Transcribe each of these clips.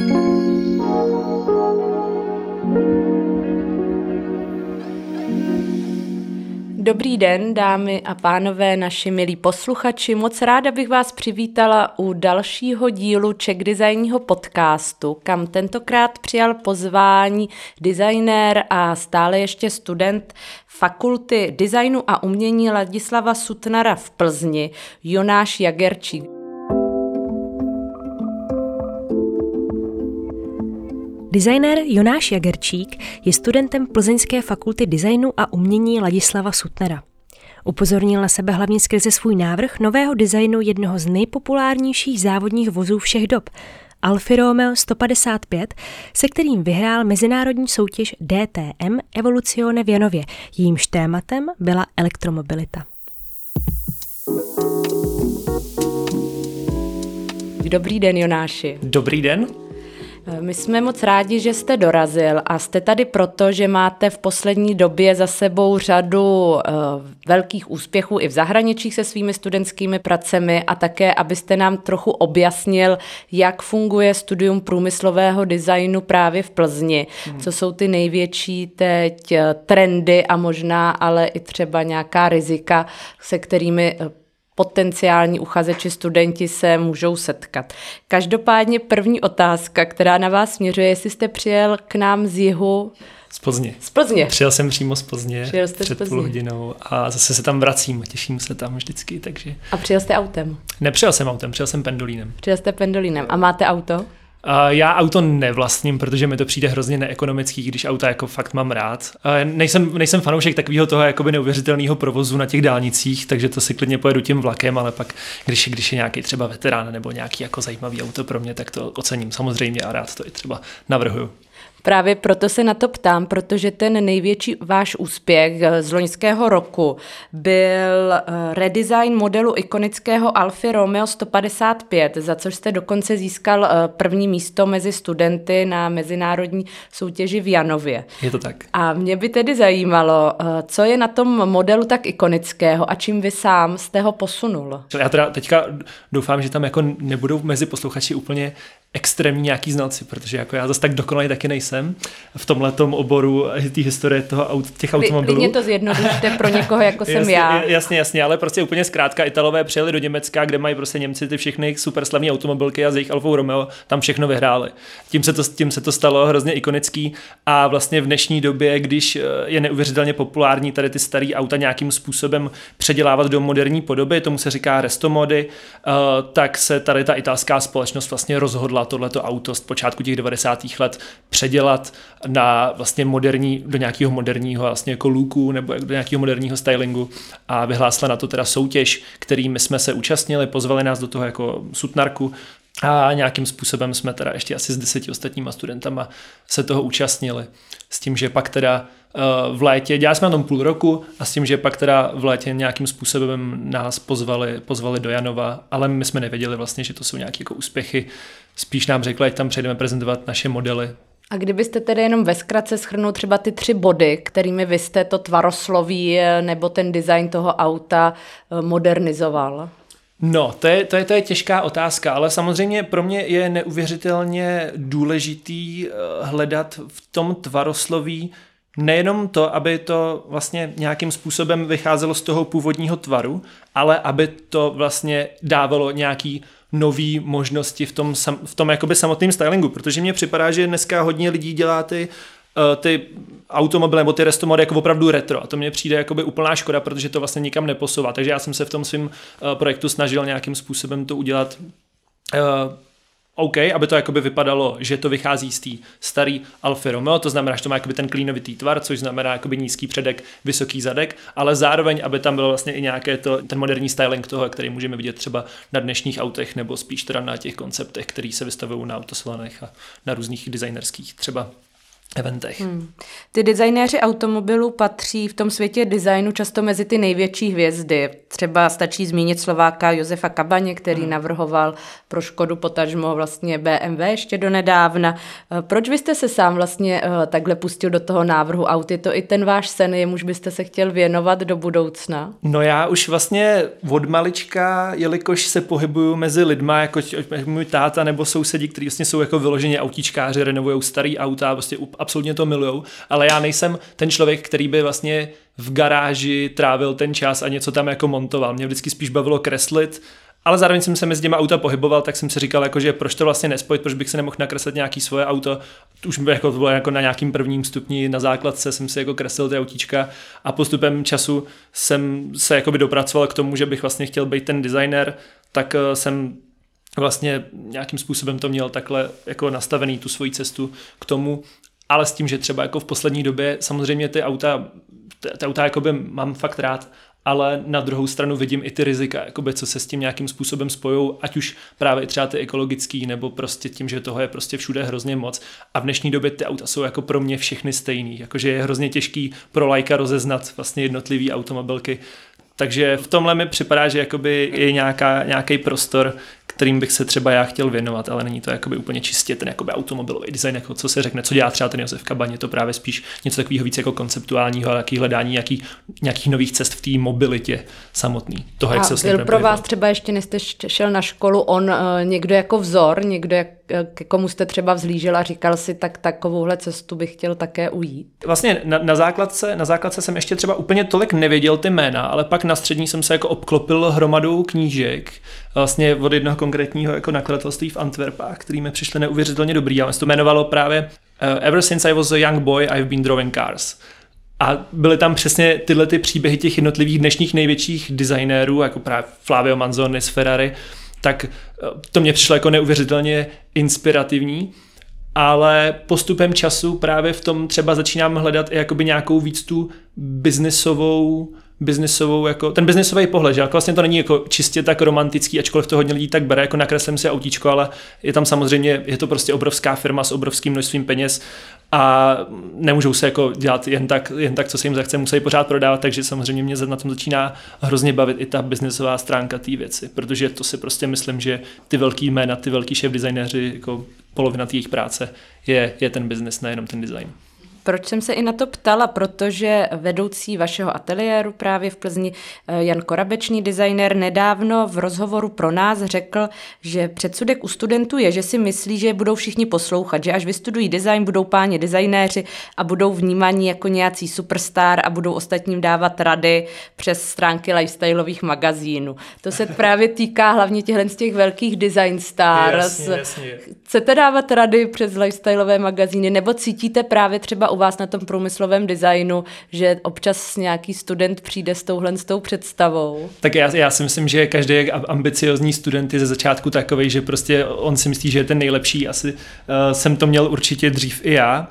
Dobrý den, dámy a pánové, naši milí posluchači. Moc ráda bych vás přivítala u dalšího dílu Czech Designního podcastu, kam tentokrát přijal pozvání designér a stále ještě student Fakulty designu a umění Ladislava Sutnara v Plzni, Jonáš Jagerčík. Designér Jonáš Jagerčík je studentem Plzeňské fakulty designu a umění Ladislava Sutnera. Upozornil na sebe hlavně skrze svůj návrh nového designu jednoho z nejpopulárnějších závodních vozů všech dob, Alfa Romeo 155, se kterým vyhrál mezinárodní soutěž DTM Evoluzione v Janově. Jímž tématem byla elektromobilita. Dobrý den, Jonáši. Dobrý den. My jsme moc rádi, že jste dorazil a jste tady proto, že máte v poslední době za sebou řadu uh, velkých úspěchů i v zahraničí se svými studentskými pracemi a také, abyste nám trochu objasnil, jak funguje studium průmyslového designu právě v Plzni, hmm. co jsou ty největší teď eh, trendy a možná ale i třeba nějaká rizika, se kterými eh, potenciální uchazeči, studenti se můžou setkat. Každopádně první otázka, která na vás směřuje, jestli jste přijel k nám z jihu z Plzně. Z Plzně. Přijel jsem přímo z Plzně přijel jste před půl hodinou a zase se tam vracím, těším se tam vždycky, takže... A přijel jste autem? Nepřijel jsem autem, přijel jsem pendolínem. Přijel jste pendolínem. A máte auto? Já auto nevlastním, protože mi to přijde hrozně neekonomický, když auta jako fakt mám rád. Nejsem, nejsem fanoušek takového toho jakoby neuvěřitelného provozu na těch dálnicích, takže to si klidně pojedu tím vlakem, ale pak, když, když je nějaký třeba veterán nebo nějaký jako zajímavý auto pro mě, tak to ocením samozřejmě a rád to i třeba navrhuju. Právě proto se na to ptám, protože ten největší váš úspěch z loňského roku byl eh, redesign modelu ikonického Alfa Romeo 155, za což jste dokonce získal eh, první místo mezi studenty na mezinárodní soutěži v Janově. Je to tak. A mě by tedy zajímalo, eh, co je na tom modelu tak ikonického a čím vy sám jste ho posunul? Já teda teďka doufám, že tam jako nebudou mezi posluchači úplně extrémní nějaký znalci, protože jako já zase tak dokonalý taky nejsem v tomhle oboru té historie toho aut, těch automobilů. Klidně to zjednodušte pro někoho, jako jsem jasně, já. Jasně, jasně, ale prostě úplně zkrátka Italové přijeli do Německa, kde mají prostě Němci ty všechny super slavné automobilky a z jejich Alfa Romeo tam všechno vyhráli. Tím se, to, tím se to stalo hrozně ikonický a vlastně v dnešní době, když eh, je neuvěřitelně populární tady ty staré auta nějakým způsobem předělávat do moderní podoby, tomu se říká restomody, eh, tak se tady ta italská společnost vlastně rozhodla rozhodla tohleto auto z počátku těch 90. let předělat na vlastně moderní, do nějakého moderního vlastně jako luku nebo do nějakého moderního stylingu a vyhlásila na to teda soutěž, kterými jsme se účastnili, pozvali nás do toho jako sutnarku a nějakým způsobem jsme teda ještě asi s deseti ostatníma studentama se toho účastnili. S tím, že pak teda eh, v létě, dělali jsme na tom půl roku a s tím, že pak teda v létě nějakým způsobem nás pozvali, pozvali do Janova, ale my jsme nevěděli vlastně, že to jsou nějaké jako úspěchy. Spíš nám řekli, ať tam přejdeme prezentovat naše modely. A kdybyste tedy jenom ve zkratce schrnul třeba ty tři body, kterými vy jste to tvarosloví eh, nebo ten design toho auta eh, modernizoval? No, to je, to, je, to je těžká otázka, ale samozřejmě pro mě je neuvěřitelně důležitý eh, hledat v tom tvarosloví nejenom to, aby to vlastně nějakým způsobem vycházelo z toho původního tvaru, ale aby to vlastně dávalo nějaký nový možnosti v tom, v tom jakoby samotném stylingu, protože mně připadá, že dneska hodně lidí dělá ty Eh, ty automobily nebo ty restomody jako opravdu retro. A to mně přijde jakoby úplná škoda, protože to vlastně nikam neposouvá. Takže já jsem se v tom svém eh, projektu snažil nějakým způsobem to udělat uh, OK, aby to jakoby vypadalo, že to vychází z té starý Alfa Romeo, to znamená, že to má jakoby ten klínovitý tvar, což znamená jakoby nízký předek, vysoký zadek, ale zároveň, aby tam byl vlastně i nějaké to, ten moderní styling toho, který můžeme vidět třeba na dnešních autech nebo spíš teda na těch konceptech, které se vystavují na autosalonech a na různých designerských třeba eventech. Hmm. Ty designéři automobilů patří v tom světě designu často mezi ty největší hvězdy. Třeba stačí zmínit Slováka Josefa Kabaně, který hmm. navrhoval pro Škodu potažmo vlastně BMW ještě do nedávna. Eh, proč byste se sám vlastně uh, takhle pustil do toho návrhu aut? Je to i ten váš sen, jemuž byste se chtěl věnovat do budoucna? No já už vlastně od malička, jelikož se pohybuju mezi lidma, jako můj táta nebo sousedi, kteří vlastně jsou jako vyloženě autíčkáři, renovují starý auta, vlastně absolutně to milujou, ale já nejsem ten člověk, který by vlastně v garáži trávil ten čas a něco tam jako montoval. Mě vždycky spíš bavilo kreslit, ale zároveň jsem se mezi těma auta pohyboval, tak jsem si říkal, jako, že proč to vlastně nespojit, proč bych se nemohl nakreslit nějaký svoje auto. Už jako, to bylo jako na nějakým prvním stupni na základce jsem si jako kreslil ty autíčka a postupem času jsem se jako by dopracoval k tomu, že bych vlastně chtěl být ten designer, tak eh, jsem vlastně nějakým způsobem to měl takhle jako nastavený tu svoji cestu k tomu ale s tím, že třeba jako v poslední době samozřejmě ty auta, ty auta jakoby mám fakt rád, ale na druhou stranu vidím i ty rizika, jakoby, co se s tím nějakým způsobem spojují, ať už právě třeba ty ekologický, nebo prostě tím, že toho je prostě všude hrozně moc. A v dnešní době ty auta jsou jako pro mě všechny stejný, jakože je hrozně těžký pro lajka rozeznat vlastně jednotlivý automobilky. Takže v tomhle mi připadá, že jakoby je nějaká, nějaký prostor, kterým bych se třeba já chtěl věnovat, ale není to jakoby úplně čistě ten jakoby automobilový design, jako co se řekne, co dělá třeba ten Josef Kaban, je to právě spíš něco takového víc jako konceptuálního, jaký hledání nějaký, nějakých nových cest v té mobilitě samotný. Toho, jak a se byl pro vás třeba ještě, než jste šel na školu, on uh, někdo jako vzor, někdo, jak, eh, ke komu jste třeba vzlížel a říkal si, tak takovouhle cestu bych chtěl také ujít? Vlastně na, na, základce, na základce jsem ještě třeba úplně tolik nevěděl ty jména, ale pak na střední jsem se jako obklopil hromadou knížek, vlastně od jednoho konkrétního jako nakladatelství v Antwerpách, který mi přišly neuvěřitelně dobrý. A se to jmenovalo právě uh, Ever since I was a young boy, I've been drawing cars. A byly tam přesně tyhle ty příběhy těch jednotlivých dnešních největších designérů, jako právě Flavio Manzoni z Ferrari, tak eh, to mě přišlo jako neuvěřitelně inspirativní ale postupem času právě v tom třeba začínám hledat i jakoby nějakou víc tu biznesovou biznisovou, jako, ten biznisový pohled, že jako vlastně to není jako čistě tak romantický, ačkoliv to hodně lidí tak bere, jako nakreslím si autíčko, ale je tam samozřejmě, je to prostě obrovská firma s obrovským množstvím peněz a nemůžou se jako dělat jen tak, jen tak, co se jim zachce, musí pořád prodávat, takže samozřejmě mě na tom začíná hrozně bavit i ta biznesová stránka té věci, protože to si prostě myslím, že ty velký jména, ty velký šéf designéři, jako polovina jejich práce je, je ten biznes, nejenom ten design. Proč jsem se i na to ptala? Protože vedoucí vašeho ateliéru právě v Plzni, eh, Jan Korabečný designer, nedávno v rozhovoru pro nás řekl, že předsudek u studentů je, že si myslí, že budou všichni poslouchat, že až vystudují design, budou páni designéři a budou vnímaní jako nějací superstar a budou ostatním dávat rady přes stránky lifestyleových magazínů. To se právě týká hlavně těchto z těch velkých design stars. Jasně, jasně. Chcete dávat rady přes lifestyleové magazíny nebo cítíte právě třeba u vás na tom průmyslovém designu, že občas nějaký student přijde s touhle s tou představou? Tak já, já si myslím, že každý ambiciozní student je ze začátku takový, že prostě on si myslí, že je ten nejlepší. Asi uh, jsem to měl určitě dřív i já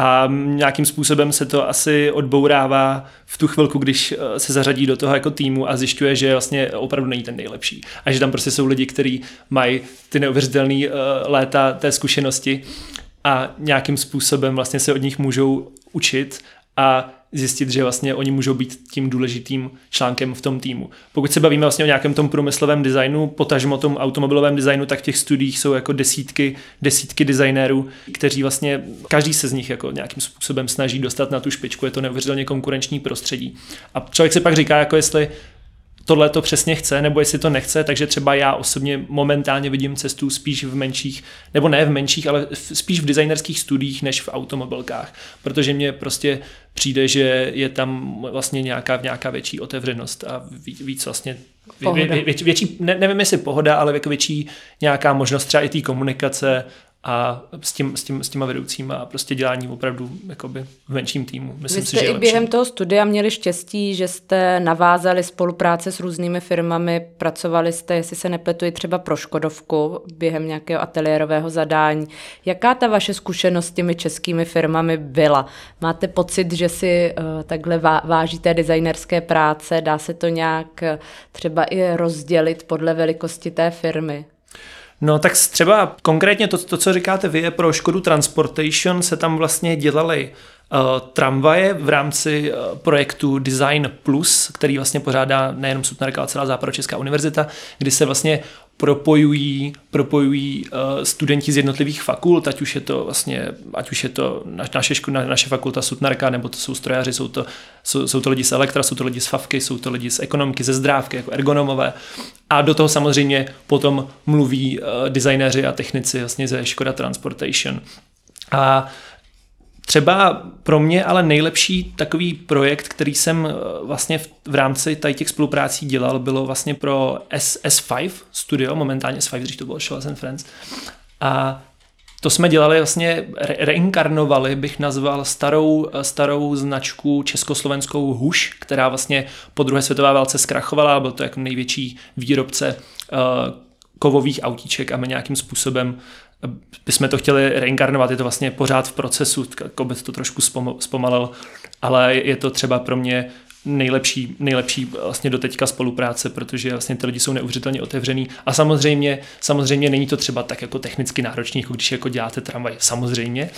a nějakým způsobem se to asi odbourává v tu chvilku, když eh, se zařadí do toho jako týmu a zjišťuje, že vlastně opravdu není ten nejlepší. A že tam prostě jsou lidi, kteří mají ty neuvěřitelné uh, léta té zkušenosti a nějakým způsobem vlastně se od nich můžou učit a zjistit, že vlastně oni můžou být tím důležitým článkem v tom týmu. Pokud se bavíme vlastně o nějakém tom průmyslovém designu, potažmo tom automobilovém designu, tak v těch studiích jsou jako desítky, desítky designérů, kteří vlastně, každý se z nich jako nějakým způsobem snaží dostat na tu špičku, je to neuvěřitelně konkurenční prostředí. A člověk si pak říká, jako jestli tohle to přesně chce, nebo jestli to nechce, takže třeba já osobně momentálně vidím cestu spíš v menších, nebo ne v menších, ale spíš v designerských studiích než v automobilkách, protože mně prostě přijde, že je tam vlastně nějaká, nějaká větší otevřenost a víc vlastně vě, vě, vě, větší, ne, nevím jestli pohoda, ale jako větší nějaká možnost třeba i té komunikace, a s, tím, s, tím, s těma vedoucíma a prostě dělání opravdu jakoby v menším týmu. Myslím Vy jste si, že i během toho studia měli štěstí, že jste navázali spolupráce s různými firmami, pracovali jste, jestli se nepletuji, třeba pro Škodovku během nějakého ateliérového zadání. Jaká ta vaše zkušenost s těmi českými firmami byla? Máte pocit, že si uh, takhle vážíte designerské práce? Dá se to nějak uh, třeba i rozdělit podle velikosti té firmy? No tak třeba konkrétně to, to, co říkáte vy, je pro Škodu Transportation se tam vlastně dělaly uh, tramvaje v rámci uh, projektu Design Plus, který vlastně pořádá nejenom Sutnarka, ale celá Západočeská univerzita, kdy se vlastně propojují, propojují uh, studenti z jednotlivých fakult, ať už je to vlastně, ať už je to naše, na, naše fakulta Sutnarka, nebo to jsou strojaři, jsou to, jsou, jsou to lidi z Elektra, jsou to lidi z Favky, jsou to lidi z ekonomiky, ze zdrávky, jako ergonomové. A do toho samozřejmě potom mluví uh, designéři a technici vlastně ze Škoda Transportation. A Třeba pro mě ale nejlepší takový projekt, který jsem eh, vlastně v, v rámci tady těch spoluprácí dělal, bylo vlastně pro S, S5 studio, momentálně S5, když to bylo Show and Friends. A to jsme dělali vlastně, re- reinkarnovali, bych nazval starou, eh, starou značku československou Huš, která vlastně po druhé světové válce zkrachovala, byl to jako největší výrobce uh, kovových autíček a my nějakým způsobem bychom to chtěli reinkarnovat, je to vlastně pořád v procesu, jako by to trošku zpomalil, ale je to třeba pro mě nejlepší, nejlepší vlastně do teďka spolupráce, protože vlastně ty lidi jsou neuvěřitelně otevřený. A samozřejmě, samozřejmě není to třeba tak jako technicky náročný, jako když jako děláte tramvaj, samozřejmě,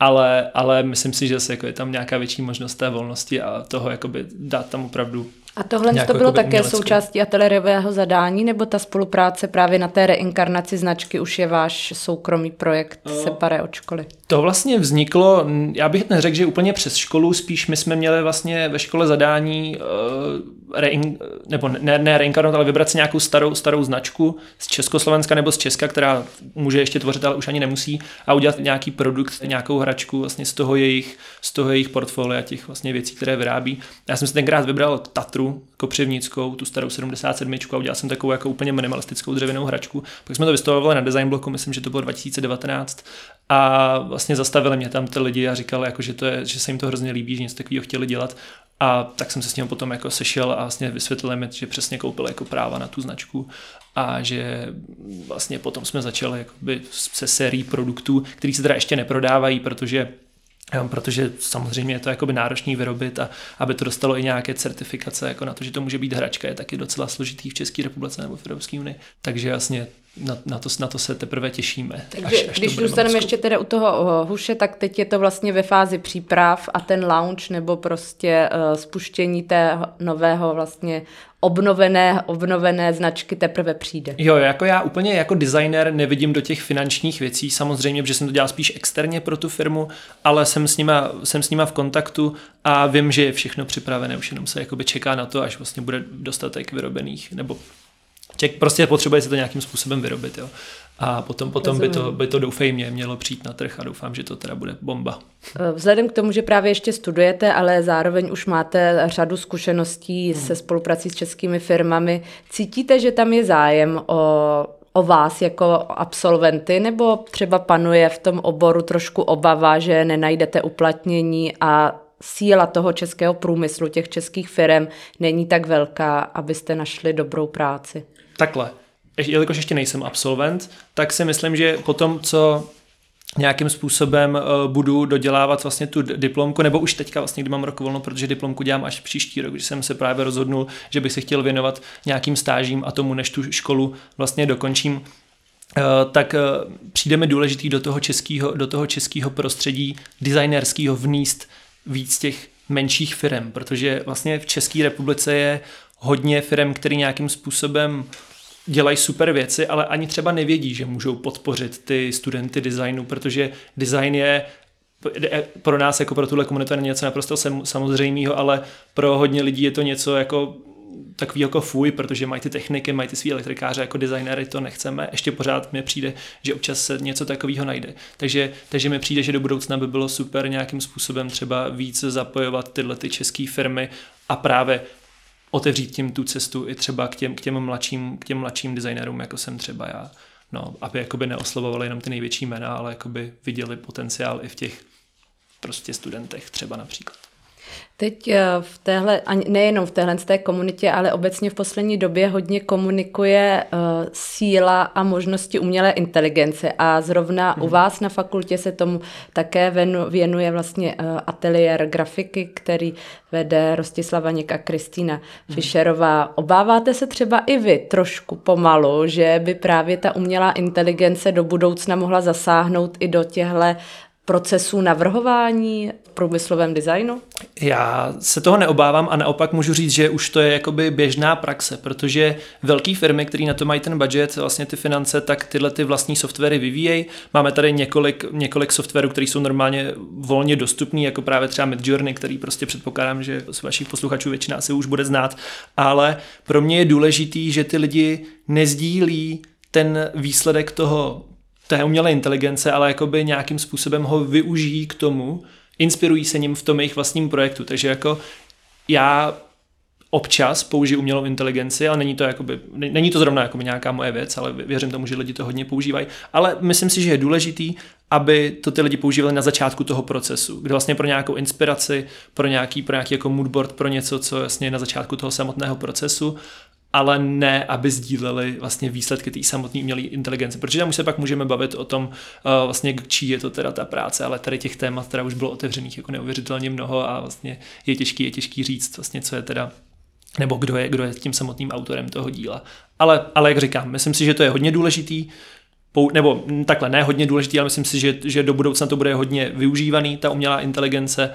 ale, ale myslím si, že se jako je tam nějaká větší možnost té volnosti a toho jakoby dát tam opravdu a tohle to bylo také součástí ateliérového zadání, nebo ta spolupráce právě na té reinkarnaci značky už je váš soukromý projekt uh, separé od školy? To vlastně vzniklo, já bych neřekl, že úplně přes školu, spíš my jsme měli vlastně ve škole zadání uh, rein, nebo ne, ne reinkarnovat, ale vybrat si nějakou starou, starou značku z Československa nebo z Česka, která může ještě tvořit, ale už ani nemusí, a udělat nějaký produkt, nějakou hračku vlastně z toho jejich, z toho jejich portfolia, těch vlastně věcí, které vyrábí. Já jsem si tenkrát vybral Tatru, Tatru kopřivnickou, tu starou 77 a udělal jsem takovou jako úplně minimalistickou dřevěnou hračku. Pak jsme to vystavovali na design bloku, myslím, že to bylo 2019 a vlastně zastavili mě tam ty lidi a říkali, jako, že, to je, že se jim to hrozně líbí, že něco takového chtěli dělat. A tak jsem se s ním potom jako sešel a vlastně vysvětlil mi, že přesně koupil jako práva na tu značku. A že vlastně potom jsme začali jakoby se sérií produktů, které se teda ještě neprodávají, protože protože samozřejmě je to jakoby náročný vyrobit a aby to dostalo i nějaké certifikace, jako na to, že to může být hračka, je taky docela složitý v České republice nebo v Evropské unii. Takže jasně na, na, to, na to se teprve těšíme. Takže až, až když zůstaneme ještě teda u toho huše, tak teď je to vlastně ve fázi příprav a ten launch nebo prostě uh, spuštění té nového vlastně obnovené, obnovené značky teprve přijde. Jo, jako já úplně jako designer nevidím do těch finančních věcí, samozřejmě, protože jsem to dělal spíš externě pro tu firmu, ale jsem s nima, jsem s nima v kontaktu a vím, že je všechno připravené, už jenom se čeká na to, až vlastně bude dostatek vyrobených, nebo Ček, prostě potřebuje se to nějakým způsobem vyrobit. Jo. A potom, potom by, to, by to doufejmě mělo přijít na trh a doufám, že to teda bude bomba. Eh, vzhledem k tomu, že právě ještě studujete, ale zároveň už máte řadu zkušeností hmm. se spoluprací s českými firmami, cítíte, že tam je zájem o, o vás jako absolventy, nebo třeba panuje v tom oboru trošku obava, že nenajdete uplatnění a síla toho českého průmyslu, těch českých firm není tak velká, abyste našli dobrou práci? Takhle, jelikož ještě nejsem absolvent, tak si myslím, že po tom, co nějakým způsobem uh, budu dodělávat vlastně tu diplomku, nebo už teďka vlastně, kdy mám rok volno, protože diplomku dělám až příští rok, když jsem se právě rozhodnul, že bych se chtěl věnovat nějakým stážím a tomu, než tu školu vlastně dokončím, uh, tak uh, přijde mi důležitý do toho českého, do toho českého prostředí designerského vníst víc těch menších firm, protože vlastně v České republice je hodně firm, který nějakým způsobem dělají super věci, ale ani třeba nevědí, že můžou podpořit ty studenty designu, protože design je pro nás jako pro tuhle komunitu něco naprosto samozřejmého, ale pro hodně lidí je to něco jako takový jako fuj, protože mají ty techniky, mají ty svý elektrikáře, jako designéry to nechceme. Ještě pořád mi přijde, že občas se něco takového najde. Takže, takže mi přijde, že do budoucna by bylo super nějakým způsobem třeba víc zapojovat tyhle ty české firmy a právě otevřít tím tu cestu i třeba k těm, k těm, mladším, k těm mladším designérům, jako jsem třeba já. No, aby jakoby neoslovovali jenom ty největší jména, ale jakoby viděli potenciál i v těch prostě studentech třeba například. Teď eh, v téhle, nejenom v téhle té komunitě, ale obecně v poslední době hodně komunikuje uh, síla a možnosti umělé inteligence a zrovna hmm. u mhm. vás na fakultě se tomu také věnuje vlastně uh, ateliér grafiky, který vede Rostislava Něk a Kristýna hmm. Fischerová. Obáváte se třeba i vy trošku pomalu, že by právě ta umělá inteligence do budoucna mohla zasáhnout i do těchto procesů navrhování průmyslovém designu? Já se toho neobávám a naopak můžu říct, že už to je jakoby běžná praxe, protože velké firmy, které na to mají ten budget, vlastně ty finance, tak tyhle ty vlastní softwary vyvíjejí. Máme tady několik, několik softwarů, které jsou normálně volně dostupné, jako právě třeba Midjourney, který prostě předpokládám, že z vašich posluchačů většina si už bude znát, ale pro mě je důležitý, že ty lidi nezdílí ten výsledek toho té umělé inteligence, ale jakoby nějakým způsobem ho využijí k tomu, inspirují se ním v tom jejich vlastním projektu. Takže jako já občas použiju umělou inteligenci, ale není to, jakoby, není to zrovna jako nějaká moje věc, ale věřím tomu, že lidi to hodně používají. Ale myslím si, že je důležitý, aby to ty lidi používali na začátku toho procesu, kde vlastně pro nějakou inspiraci, pro nějaký, pro nějaký jako moodboard, pro něco, co vlastně je na začátku toho samotného procesu ale ne, aby sdíleli vlastně výsledky té samotné umělé inteligence, protože tam už se pak můžeme bavit o tom, uh, vlastně čí je to teda ta práce, ale tady těch témat teda už bylo otevřených jako neuvěřitelně mnoho a vlastně je těžký, je těžký říct vlastně, co je teda nebo kdo je, kdo je tím samotným autorem toho díla. Ale, ale jak říkám, myslím si, že to je hodně důležitý, nebo takhle, ne hodně důležitý, ale myslím si, že, že do budoucna to bude hodně využívaný, ta umělá inteligence,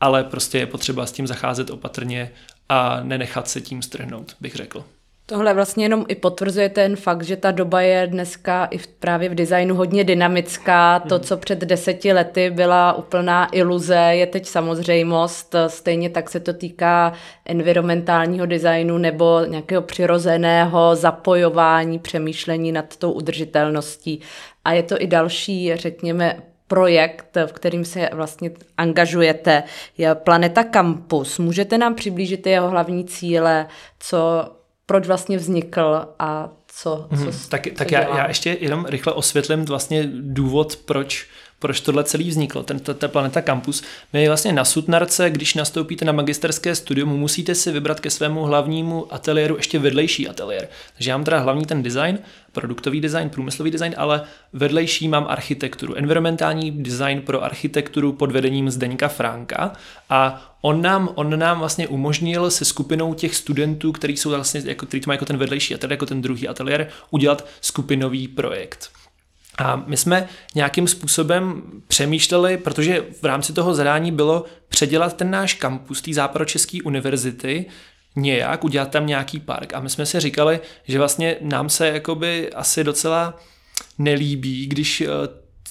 ale prostě je potřeba s tím zacházet opatrně a nenechat se tím strhnout, bych řekl. Tohle vlastně jenom i potvrzuje ten fakt, že ta doba je dneska i v, právě v designu hodně dynamická. To, co před deseti lety byla úplná iluze, je teď samozřejmost. Stejně tak se to týká environmentálního designu nebo nějakého přirozeného zapojování, přemýšlení nad tou udržitelností. A je to i další, řekněme, projekt, v kterým se vlastně angažujete, je Planeta Campus. Můžete nám přiblížit jeho hlavní cíle, co, proč vlastně vznikl a co, co, hmm, tak, co tak já, já ještě jenom rychle osvětlím vlastně důvod, proč proč tohle celý vzniklo, ten, ta Planeta Campus. My vlastně na Sutnarce, když nastoupíte na magisterské studium, musíte si vybrat ke svému hlavnímu ateliéru ještě vedlejší ateliér. Takže já mám teda hlavní ten design, produktový design, průmyslový design, ale vedlejší mám architekturu, environmentální design pro architekturu pod vedením Zdeňka Franka a on nám, on nám vlastně umožnil se skupinou těch studentů, kteří jsou vlastně, jako, který to má jako ten vedlejší ateliér, jako ten druhý ateliér, udělat skupinový projekt. A my jsme nějakým způsobem přemýšleli, protože v rámci toho zadání bylo předělat ten náš kampus té západočeské univerzity nějak, udělat tam nějaký park. A my jsme si říkali, že vlastně nám se jakoby asi docela nelíbí, když eh,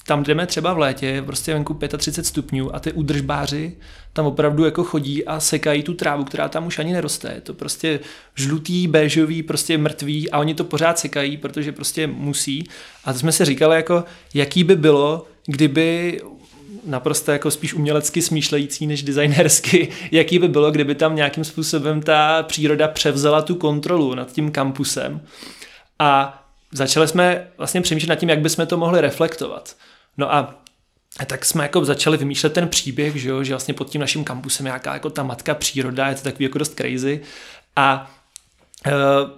tam jdeme třeba v létě, prostě venku 35 stupňů a ty údržbáři tam opravdu jako chodí a sekají tu trávu, která tam už ani neroste. Je to prostě žlutý, béžový, prostě mrtvý a oni to pořád sekají, protože prostě musí. A to jsme si říkali jako, jaký by bylo, kdyby naprosto jako spíš umělecky smýšlející než designersky, jaký by bylo, kdyby tam nějakým způsobem ta příroda převzala tu kontrolu nad tím kampusem. A začali jsme vlastně přemýšlet nad tím, jak bychom to mohli reflektovat. No a tak jsme jako začali vymýšlet ten příběh, že, jo, že vlastně pod tím naším kampusem nějaká jako ta matka příroda, je to takový jako dost crazy. A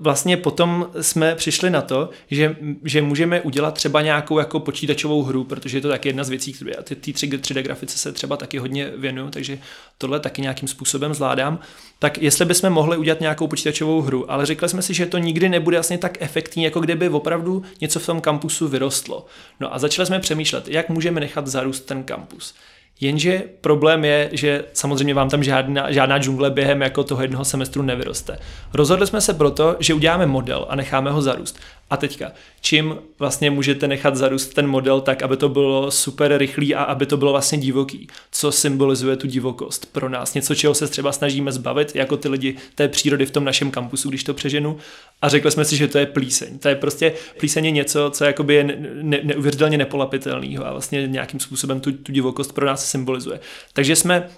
vlastně potom jsme přišli na to, že, že můžeme udělat třeba nějakou jako počítačovou hru, protože je to taky jedna z věcí, které ty, ty 3D grafice se třeba taky hodně věnují, takže tohle taky nějakým způsobem zvládám. Tak jestli bychom mohli udělat nějakou počítačovou hru, ale řekli jsme si, že to nikdy nebude vlastně tak efektní, jako kdyby opravdu něco v tom kampusu vyrostlo. No a začali jsme přemýšlet, jak můžeme nechat zarůst ten kampus. Jenže problém je, že samozřejmě vám tam žádná, žádná džungle během jako toho jednoho semestru nevyroste. Rozhodli jsme se proto, že uděláme model a necháme ho zarůst. A teďka, čím vlastně můžete nechat zarůst ten model tak, aby to bylo super rychlý a aby to bylo vlastně divoký? Co symbolizuje tu divokost pro nás? Něco, čeho se třeba snažíme zbavit, jako ty lidi té přírody v tom našem kampusu, když to přeženu. A řekli jsme si, že to je plíseň. To je prostě plíseň je něco, co jakoby je ne, ne, neuvěřitelně nepolapitelného a vlastně nějakým způsobem tu, tu divokost pro nás symbolizuje. Takže jsme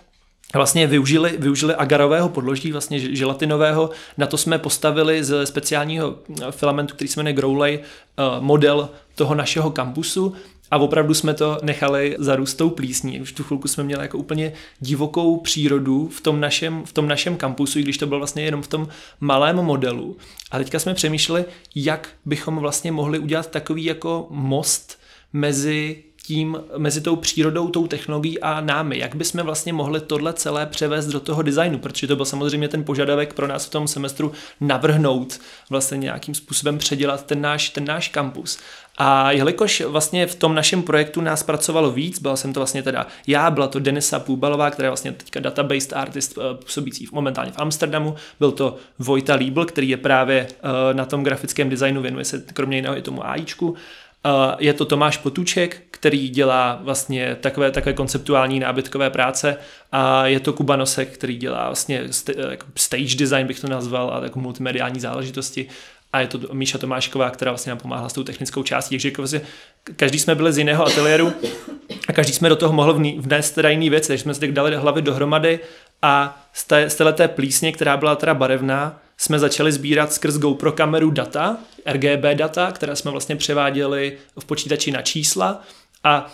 vlastně využili, využili agarového podloží, vlastně želatinového. Na to jsme postavili ze speciálního filamentu, který se jmenuje Growlay, eh, model toho našeho kampusu a opravdu jsme to nechali zarůst tou plísní. Už tu chvilku jsme měli jako úplně divokou přírodu v tom našem, v tom našem kampusu, i když to bylo vlastně jenom v tom malém modelu. A teďka jsme přemýšleli, jak bychom vlastně mohli udělat takový jako most mezi tím, mezi tou přírodou, tou technologií a námi. Jak bychom vlastně mohli tohle celé převést do toho designu, protože to byl samozřejmě ten požadavek pro nás v tom semestru navrhnout, vlastně nějakým způsobem předělat ten náš, ten náš kampus. A jelikož vlastně v tom našem projektu nás pracovalo víc, byla jsem to vlastně teda já, byla to Denisa Půbalová, která je vlastně teďka database artist eh, působící momentálně v Amsterdamu, byl to Vojta Liebl, který je právě uh, na tom grafickém designu, věnuje se kromě jiného i tomu AIčku. Je to Tomáš Potuček, který dělá vlastně takové, takové konceptuální nábytkové práce a je to Kubanosek, který dělá vlastně jako stage design, bych to nazval, a jako multimediální záležitosti a je to Míša Tomášková, která vlastně nám pomáhá s tou technickou částí. Takže jako vlastně každý jsme byli z jiného ateliéru a každý jsme do toho mohl vnést teda jiný věci, takže jsme si tak dali hlavy dohromady a z, té, z téhleté plísně, která byla teda barevná, jsme začali sbírat skrz GoPro kameru data, RGB data, které jsme vlastně převáděli v počítači na čísla. A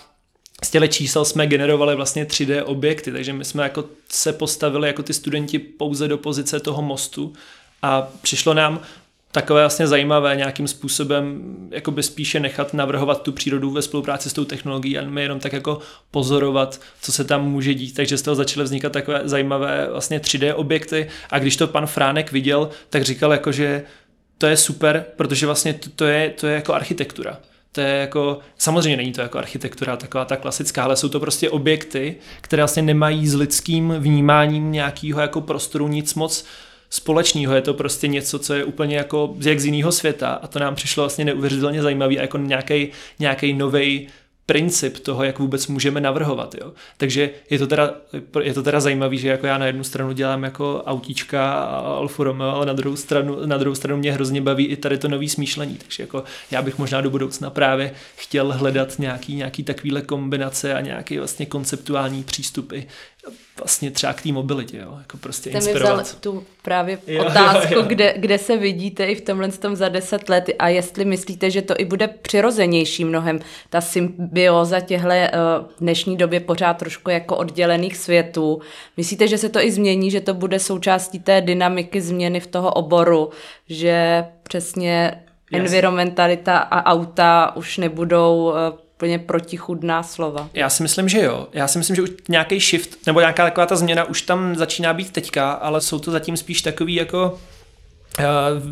z těle čísel jsme generovali vlastně 3D objekty, takže my jsme jako se postavili jako ty studenti pouze do pozice toho mostu. A přišlo nám takové vlastně zajímavé nějakým způsobem jakoby spíše nechat navrhovat tu přírodu ve spolupráci s tou technologií a my jenom tak jako pozorovat, co se tam může dít. Takže z toho začaly vznikat takové zajímavé vlastně 3D objekty a když to pan Fránek viděl, tak říkal jako, že to je super, protože vlastně to, to, je, to je jako architektura. To je jako, samozřejmě není to jako architektura taková ta klasická, ale jsou to prostě objekty, které vlastně nemají s lidským vnímáním nějakého jako prostoru nic moc společného, je to prostě něco, co je úplně jako jak z jiného světa a to nám přišlo vlastně neuvěřitelně zajímavý a jako nějaký nějaký nový princip toho, jak vůbec můžeme navrhovat. Jo. Takže je to, teda, je to teda zajímavé, že jako já na jednu stranu dělám jako autíčka a Alfa Romeo, ale na druhou, stranu, na druhou stranu mě hrozně baví i tady to nový smýšlení. Takže jako já bych možná do budoucna právě chtěl hledat nějaký, nějaký takovýhle kombinace a nějaký vlastně konceptuální přístupy vlastně třeba k té mobilitě, jo, jako prostě Jste inspirovat. mi vzal tu právě jo, otázku, jo, jo. Kde, kde se vidíte i v tomhle tom za deset let a jestli myslíte, že to i bude přirozenější mnohem, ta symbioza těhle uh, v dnešní době pořád trošku jako oddělených světů. Myslíte, že se to i změní, že to bude součástí té dynamiky změny v toho oboru, že přesně Yes. environmentalita a auta už nebudou uh, úplně protichudná slova. Já si myslím, že jo. Já si myslím, že už nějaký shift nebo nějaká taková ta změna už tam začíná být teďka, ale jsou to zatím spíš takový jako uh,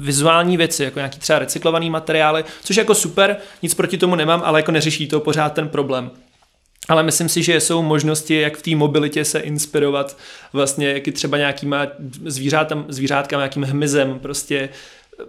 vizuální věci, jako nějaký třeba recyklovaný materiály, což je jako super, nic proti tomu nemám, ale jako neřeší to pořád ten problém. Ale myslím si, že jsou možnosti, jak v té mobilitě se inspirovat vlastně, jak i třeba nějakýma zvířátkama, zvířátkama nějakým hmyzem, prostě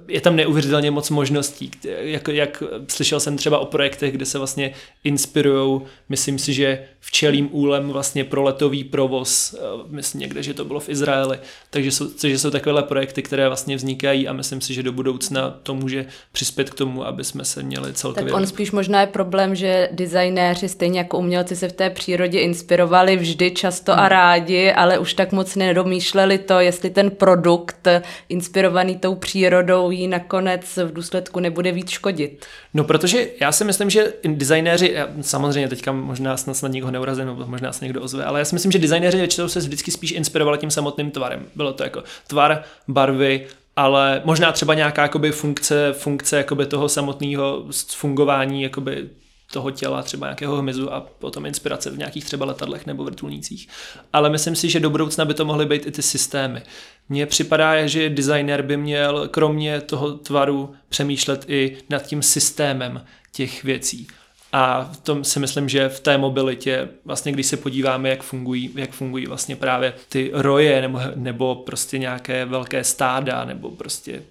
je tam neuvěřitelně moc možností. Jak, jak slyšel jsem třeba o projektech, kde se vlastně inspirují, myslím si, že včelým úlem vlastně pro letový provoz, eh, myslím někde, že to bylo v Izraeli, takže jsou, takže jsou takovéhle projekty, které vlastně vznikají a myslím si, že do budoucna to může přispět k tomu, aby jsme se měli celkově... Tak on spíš možná je problém, že designéři stejně jako umělci se v té přírodě inspirovali vždy často hmm. a rádi, ale už tak moc nedomýšleli to, jestli ten produkt inspirovaný tou přírodou jí nakonec v důsledku nebude víc škodit. No protože já si myslím, že designéři, samozřejmě teďka možná snad, snad někoho neurazím, nebo možná se někdo ozve, ale já si myslím, že designéři většinou se vždycky spíš inspirovali tím samotným tvarem. Bylo to jako tvar, barvy, ale možná třeba nějaká jakoby funkce, funkce jakoby toho samotného fungování jakoby toho těla, třeba nějakého hmyzu a potom inspirace v nějakých třeba letadlech nebo vrtulnících. Ale myslím si, že do budoucna by to mohly být i ty systémy. Mně připadá, že designer by měl kromě toho tvaru přemýšlet i nad tím systémem těch věcí. A v tom si myslím, že v té mobilitě, vlastně když se podíváme, jak fungují, jak fungují vlastně právě ty roje nebo, nebo prostě nějaké velké stáda nebo prostě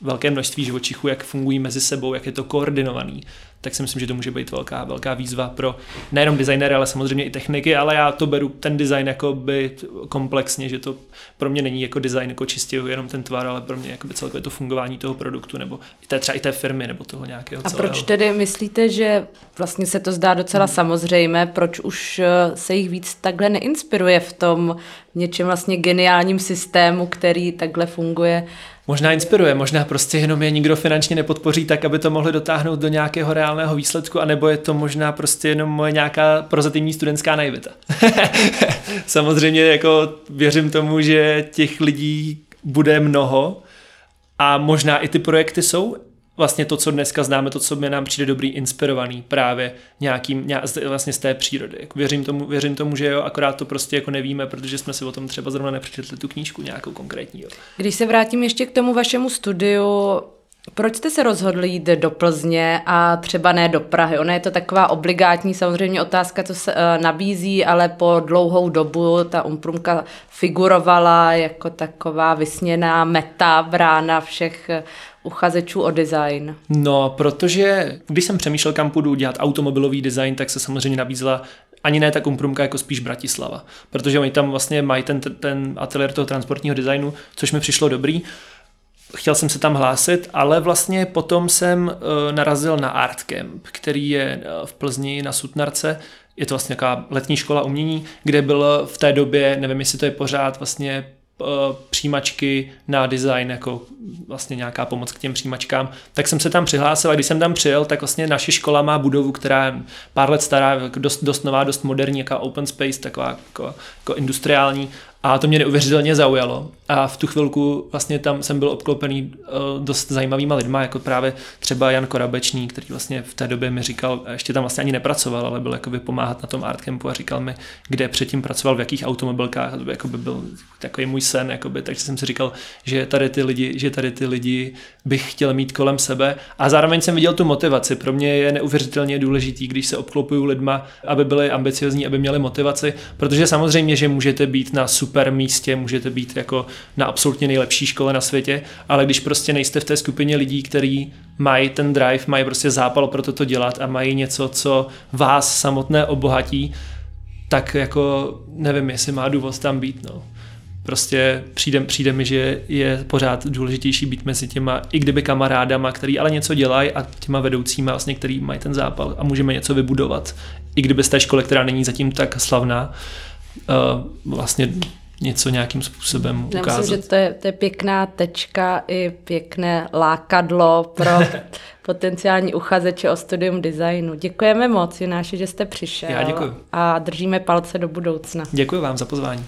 velké množství živočichů, jak fungují mezi sebou, jak je to koordinovaný, tak si myslím, že to může být velká, velká výzva pro nejenom designéry, ale samozřejmě i techniky, ale já to beru ten design jako by komplexně, že to pro mě není jako design jako čistě jenom ten tvar, ale pro mě jako by celkově to fungování toho produktu nebo i té, třeba i té firmy nebo toho nějakého A celého. proč tedy myslíte, že vlastně se to zdá docela hmm. samozřejmé, proč už eh, se jich víc takhle neinspiruje v tom něčem vlastně geniálním systému, který takhle funguje možná inspiruje, možná prostě jenom je nikdo finančně nepodpoří tak, aby to mohli dotáhnout do nějakého reálného reálného výsledku, anebo je to možná prostě jenom moje nějaká prozatímní studentská naivita. Samozřejmě jako věřím tomu, že těch lidí bude mnoho a možná i ty projekty jsou vlastně to, co dneska známe, to, co mi nám přijde dobrý, inspirovaný právě nějakým, nějak, vlastně z té přírody. Jako věřím, tomu, věřím tomu, že jo, akorát to prostě jako nevíme, protože jsme si o tom třeba zrovna nepřečetli tu knížku nějakou konkrétní. Jo. Když se vrátím ještě k tomu vašemu studiu, proč jste se rozhodli jít do Plzně a třeba ne do Prahy? Ona je to taková obligátní samozřejmě otázka, co se uh, nabízí, ale po dlouhou dobu ta umprumka figurovala jako taková vysněná meta, brána všech eh, uchazečů o design? No, protože když jsem přemýšlel, kam půjdu dělat automobilový design, tak se samozřejmě nabízela ani ne tak umprumka, jako spíš Bratislava. Protože oni tam vlastně mají ten, ten ateliér toho transportního designu, což mi přišlo dobrý chtěl jsem se tam hlásit, ale vlastně potom jsem uh, narazil na Art Camp, který je uh, v Plzni na Sutnarce. Je to vlastně nějaká letní škola umění, kde byl v té době, nevím jestli to je pořád, vlastně uh, přijímačky na design, jako vlastně nějaká pomoc k těm přijímačkám, tak jsem se tam přihlásil a když jsem tam přijel, tak vlastně naše škola má budovu, která je pár let stará, dost, dost nová, dost moderní, jaká open space, taková jako, jako industriální a to mě neuvěřitelně zaujalo. A v tu chvilku vlastně tam jsem byl obklopený uh, dost zajímavýma lidma, jako právě třeba Jan Korabečný, který vlastně v té době mi říkal, ještě tam vlastně ani nepracoval, ale byl jakoby pomáhat na tom artcampu a říkal mi, kde předtím pracoval, v jakých automobilkách, to by jakoby byl takový můj sen, jakoby, takže jsem si říkal, že tady ty lidi, že tady ty lidi bych chtěl mít kolem sebe a zároveň jsem viděl tu motivaci. Pro mě je neuvěřitelně důležitý, když se obklopuju lidma, aby byli ambiciozní, aby měli motivaci, protože samozřejmě, že můžete být na super super místě, můžete být jako na absolutně nejlepší škole na světě, ale když prostě nejste v té skupině lidí, kteří mají ten drive, mají prostě zápal pro toto dělat a mají něco, co vás samotné obohatí, tak jako nevím, jestli má důvod tam být. No. Prostě přijde, přijde mi, že je pořád důležitější být mezi těma, i kdyby kamarádama, který ale něco dělají a těma vedoucíma, vlastně, který mají ten zápal a můžeme něco vybudovat. I kdyby z té školy, která není zatím tak slavná, uh, vlastně něco nějakým způsobem Já ukázat. myslím, že to je, to je pěkná tečka i pěkné lákadlo pro potenciální uchazeče o studium designu. Děkujeme moc, Jonáši, že jste přišel. Já děkuji. A držíme palce do budoucna. Děkuji vám za pozvání.